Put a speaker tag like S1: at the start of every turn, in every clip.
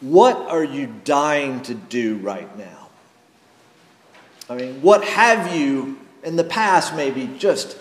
S1: what are you dying to do right now? I mean, what have you in the past maybe just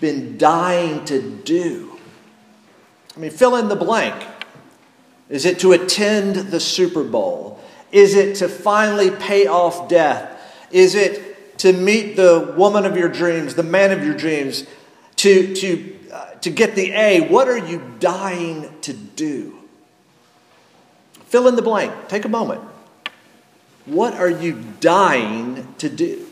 S1: been dying to do? I mean, fill in the blank. Is it to attend the Super Bowl? Is it to finally pay off debt? Is it to meet the woman of your dreams, the man of your dreams, to, to, uh, to get the A? What are you dying to do? Fill in the blank. Take a moment. What are you dying to do?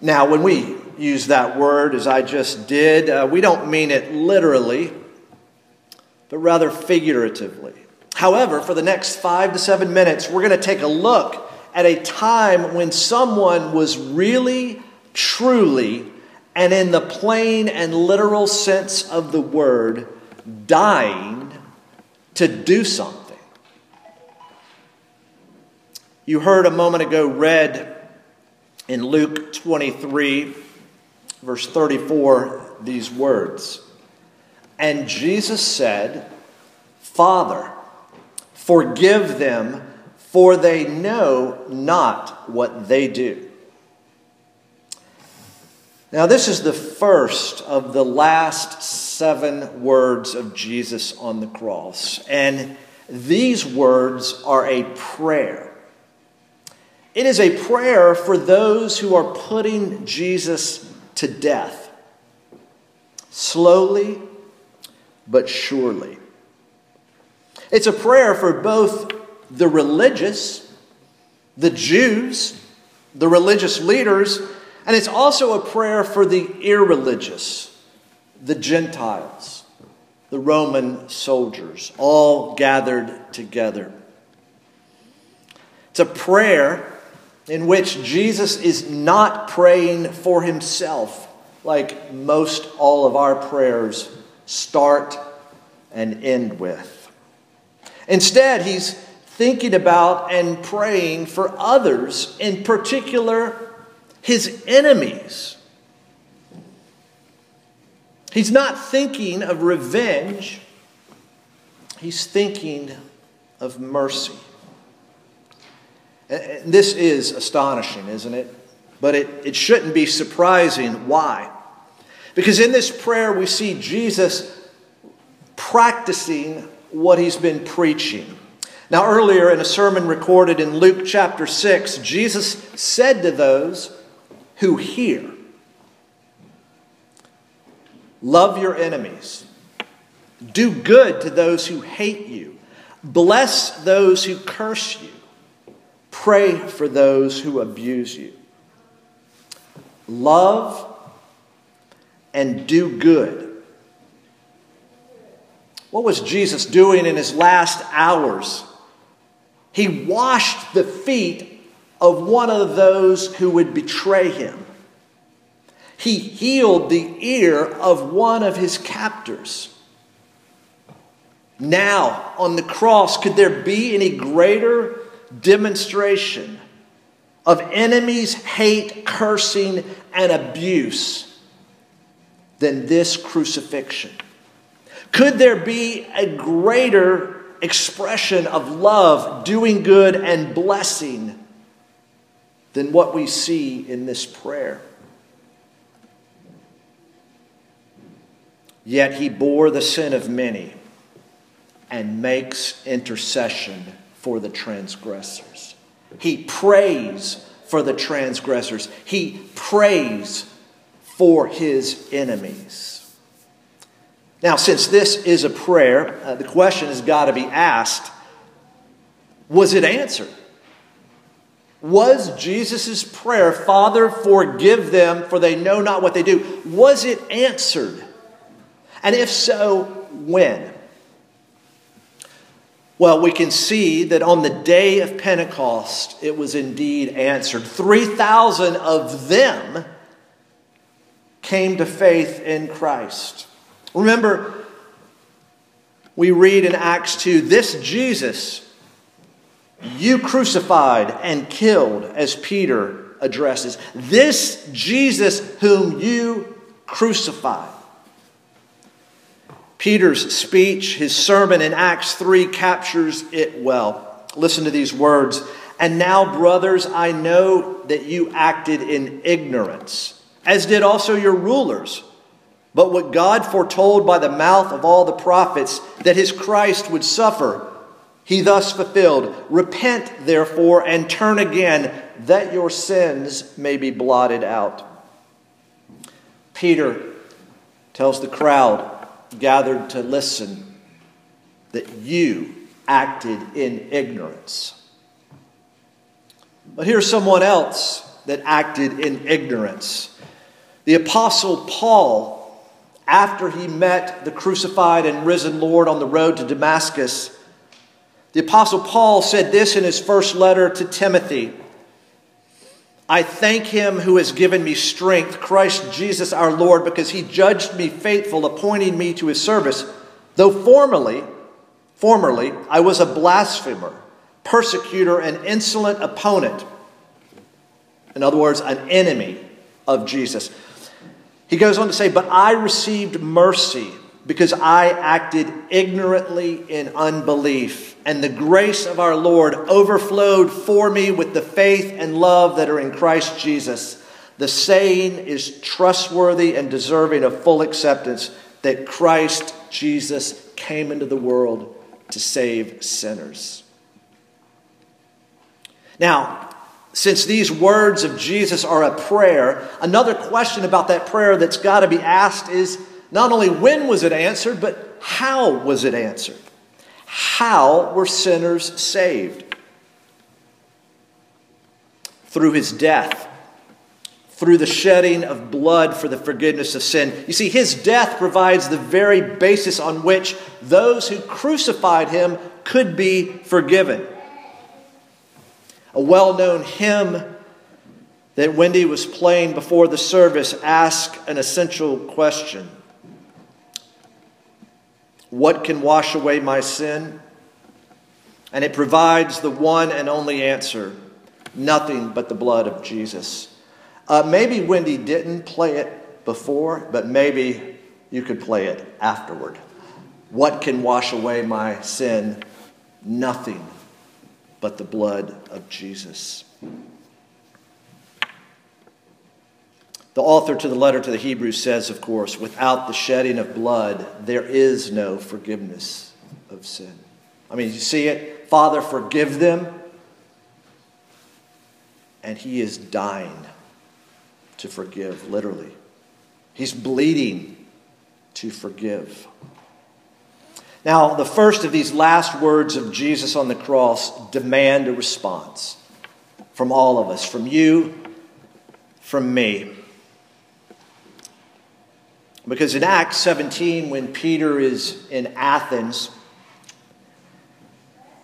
S1: Now, when we use that word as I just did, uh, we don't mean it literally, but rather figuratively. However, for the next five to seven minutes, we're going to take a look at a time when someone was really, truly, and in the plain and literal sense of the word, dying to do something. You heard a moment ago read in Luke 23, verse 34, these words. And Jesus said, Father, forgive them, for they know not what they do. Now, this is the first of the last seven words of Jesus on the cross. And these words are a prayer. It is a prayer for those who are putting Jesus to death, slowly but surely. It's a prayer for both the religious, the Jews, the religious leaders, and it's also a prayer for the irreligious, the Gentiles, the Roman soldiers, all gathered together. It's a prayer in which Jesus is not praying for himself, like most all of our prayers start and end with. Instead, he's thinking about and praying for others, in particular, his enemies. He's not thinking of revenge, he's thinking of mercy. This is astonishing, isn't it? But it, it shouldn't be surprising. Why? Because in this prayer, we see Jesus practicing what he's been preaching. Now, earlier in a sermon recorded in Luke chapter 6, Jesus said to those who hear, Love your enemies, do good to those who hate you, bless those who curse you. Pray for those who abuse you. Love and do good. What was Jesus doing in his last hours? He washed the feet of one of those who would betray him. He healed the ear of one of his captors. Now, on the cross, could there be any greater demonstration of enemies' hate, cursing, and abuse than this crucifixion? Could there be a greater expression of love, doing good, and blessing than what we see in this prayer? Yet he bore the sin of many and makes intercession for the transgressors. He prays for the transgressors. He prays for his enemies. Now, since this is a prayer, uh, the question has got to be asked was it answered? Was Jesus' prayer, Father, forgive them, for they know not what they do, was it answered? And if so, when? Well, we can see that on the day of Pentecost, it was indeed answered. 3,000 of them came to faith in Christ. Remember, we read in Acts 2 this Jesus you crucified and killed, as Peter addresses. This Jesus whom you crucified. Peter's speech, his sermon in Acts 3 captures it well. Listen to these words. And now, brothers, I know that you acted in ignorance, as did also your rulers. But what God foretold by the mouth of all the prophets that his Christ would suffer, he thus fulfilled. Repent, therefore, and turn again, that your sins may be blotted out. Peter tells the crowd gathered to listen that you acted in ignorance. But here's someone else that acted in ignorance. The Apostle Paul, after he met the crucified and risen Lord on the road to Damascus, the Apostle Paul said this in his first letter to Timothy I thank him who has given me strength, Christ Jesus our Lord, because he judged me faithful, appointing me to his service, though formerly, formerly I was a blasphemer, persecutor, and insolent opponent. In other words, an enemy of Jesus. He goes on to say, But I received mercy because I acted ignorantly in unbelief. And the grace of our Lord overflowed for me with the faith and love that are in Christ Jesus. The saying is trustworthy and deserving of full acceptance that Christ Jesus came into the world to save sinners. Now, since these words of Jesus are a prayer, another question about that prayer that's got to be asked is not only when was it answered, but how was it answered? How were sinners saved? Through his death, through the shedding of blood for the forgiveness of sin. You see, his death provides the very basis on which those who crucified him could be forgiven. A well known hymn that Wendy was playing before the service asked an essential question what can wash away my sin? And it provides the one and only answer nothing but the blood of Jesus. Uh, maybe Wendy didn't play it before, but maybe you could play it afterward. What can wash away my sin? Nothing but the blood of Jesus. The author to the letter to the Hebrews says, of course, without the shedding of blood, there is no forgiveness of sin. I mean, you see it? Father, forgive them. And he is dying to forgive, literally. He's bleeding to forgive. Now, the first of these last words of Jesus on the cross demand a response from all of us, from you, from me. Because in Acts 17, when Peter is in Athens,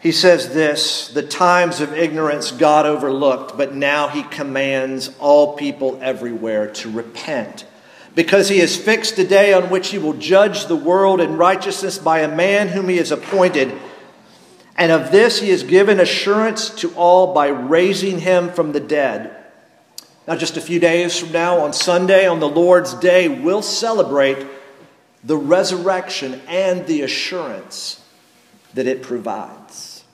S1: he says this The times of ignorance God overlooked, but now he commands all people everywhere to repent. Because he has fixed a day on which he will judge the world in righteousness by a man whom he has appointed. And of this he has given assurance to all by raising him from the dead. Now, just a few days from now, on Sunday, on the Lord's Day, we'll celebrate the resurrection and the assurance that it provides.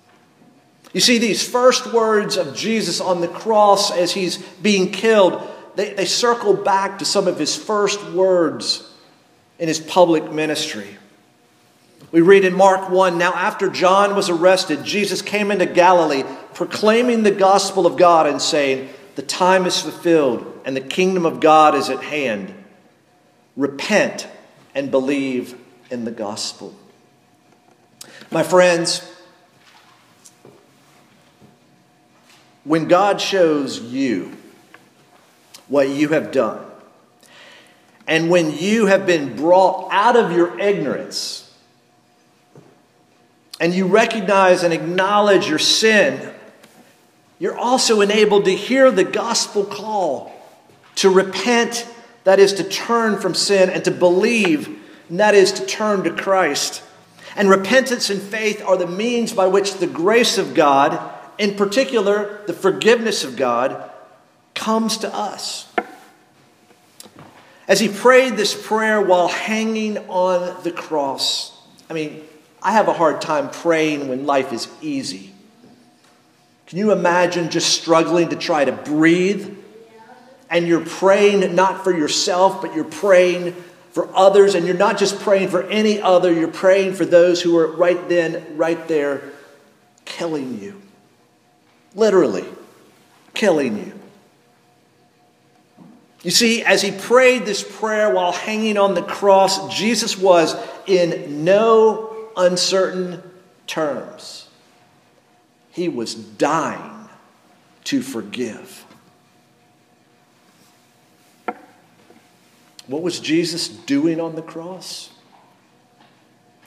S1: You see, these first words of Jesus on the cross as he's being killed, they, they circle back to some of his first words in his public ministry. We read in Mark 1 Now, after John was arrested, Jesus came into Galilee, proclaiming the gospel of God and saying, the time is fulfilled and the kingdom of God is at hand. Repent and believe in the gospel. My friends, when God shows you what you have done, and when you have been brought out of your ignorance, and you recognize and acknowledge your sin you're also enabled to hear the gospel call to repent, that is to turn from sin, and to believe, and that is to turn to Christ. And repentance and faith are the means by which the grace of God, in particular the forgiveness of God, comes to us. As he prayed this prayer while hanging on the cross, I mean, I have a hard time praying when life is easy. Can you imagine just struggling to try to breathe? And you're praying not for yourself, but you're praying for others. And you're not just praying for any other, you're praying for those who are right then, right there, killing you. Literally, killing you. You see, as he prayed this prayer while hanging on the cross, Jesus was in no uncertain terms. He was dying to forgive. What was Jesus doing on the cross?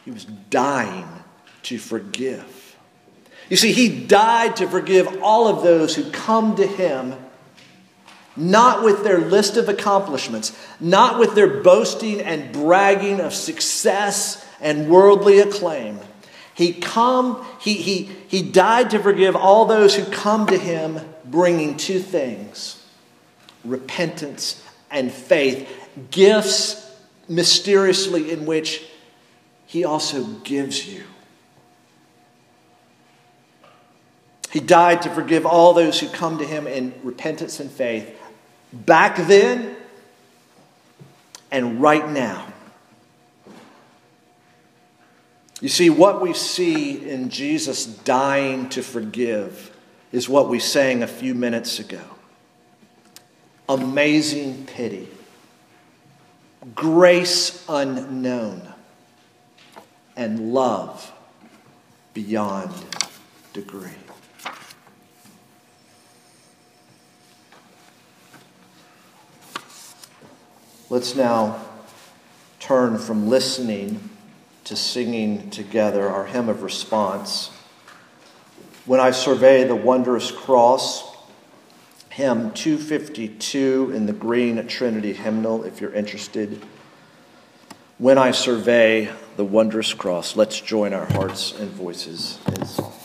S1: He was dying to forgive. You see, he died to forgive all of those who come to him not with their list of accomplishments, not with their boasting and bragging of success and worldly acclaim. He come, he, he, he died to forgive all those who come to him bringing two things repentance and faith, gifts mysteriously in which he also gives you. He died to forgive all those who come to him in repentance and faith back then and right now. You see, what we see in Jesus dying to forgive is what we sang a few minutes ago. Amazing pity, grace unknown, and love beyond degree. Let's now turn from listening to singing together our hymn of response. When I survey the wondrous cross, hymn 252 in the Green Trinity hymnal, if you're interested. When I survey the wondrous cross, let's join our hearts and voices in song.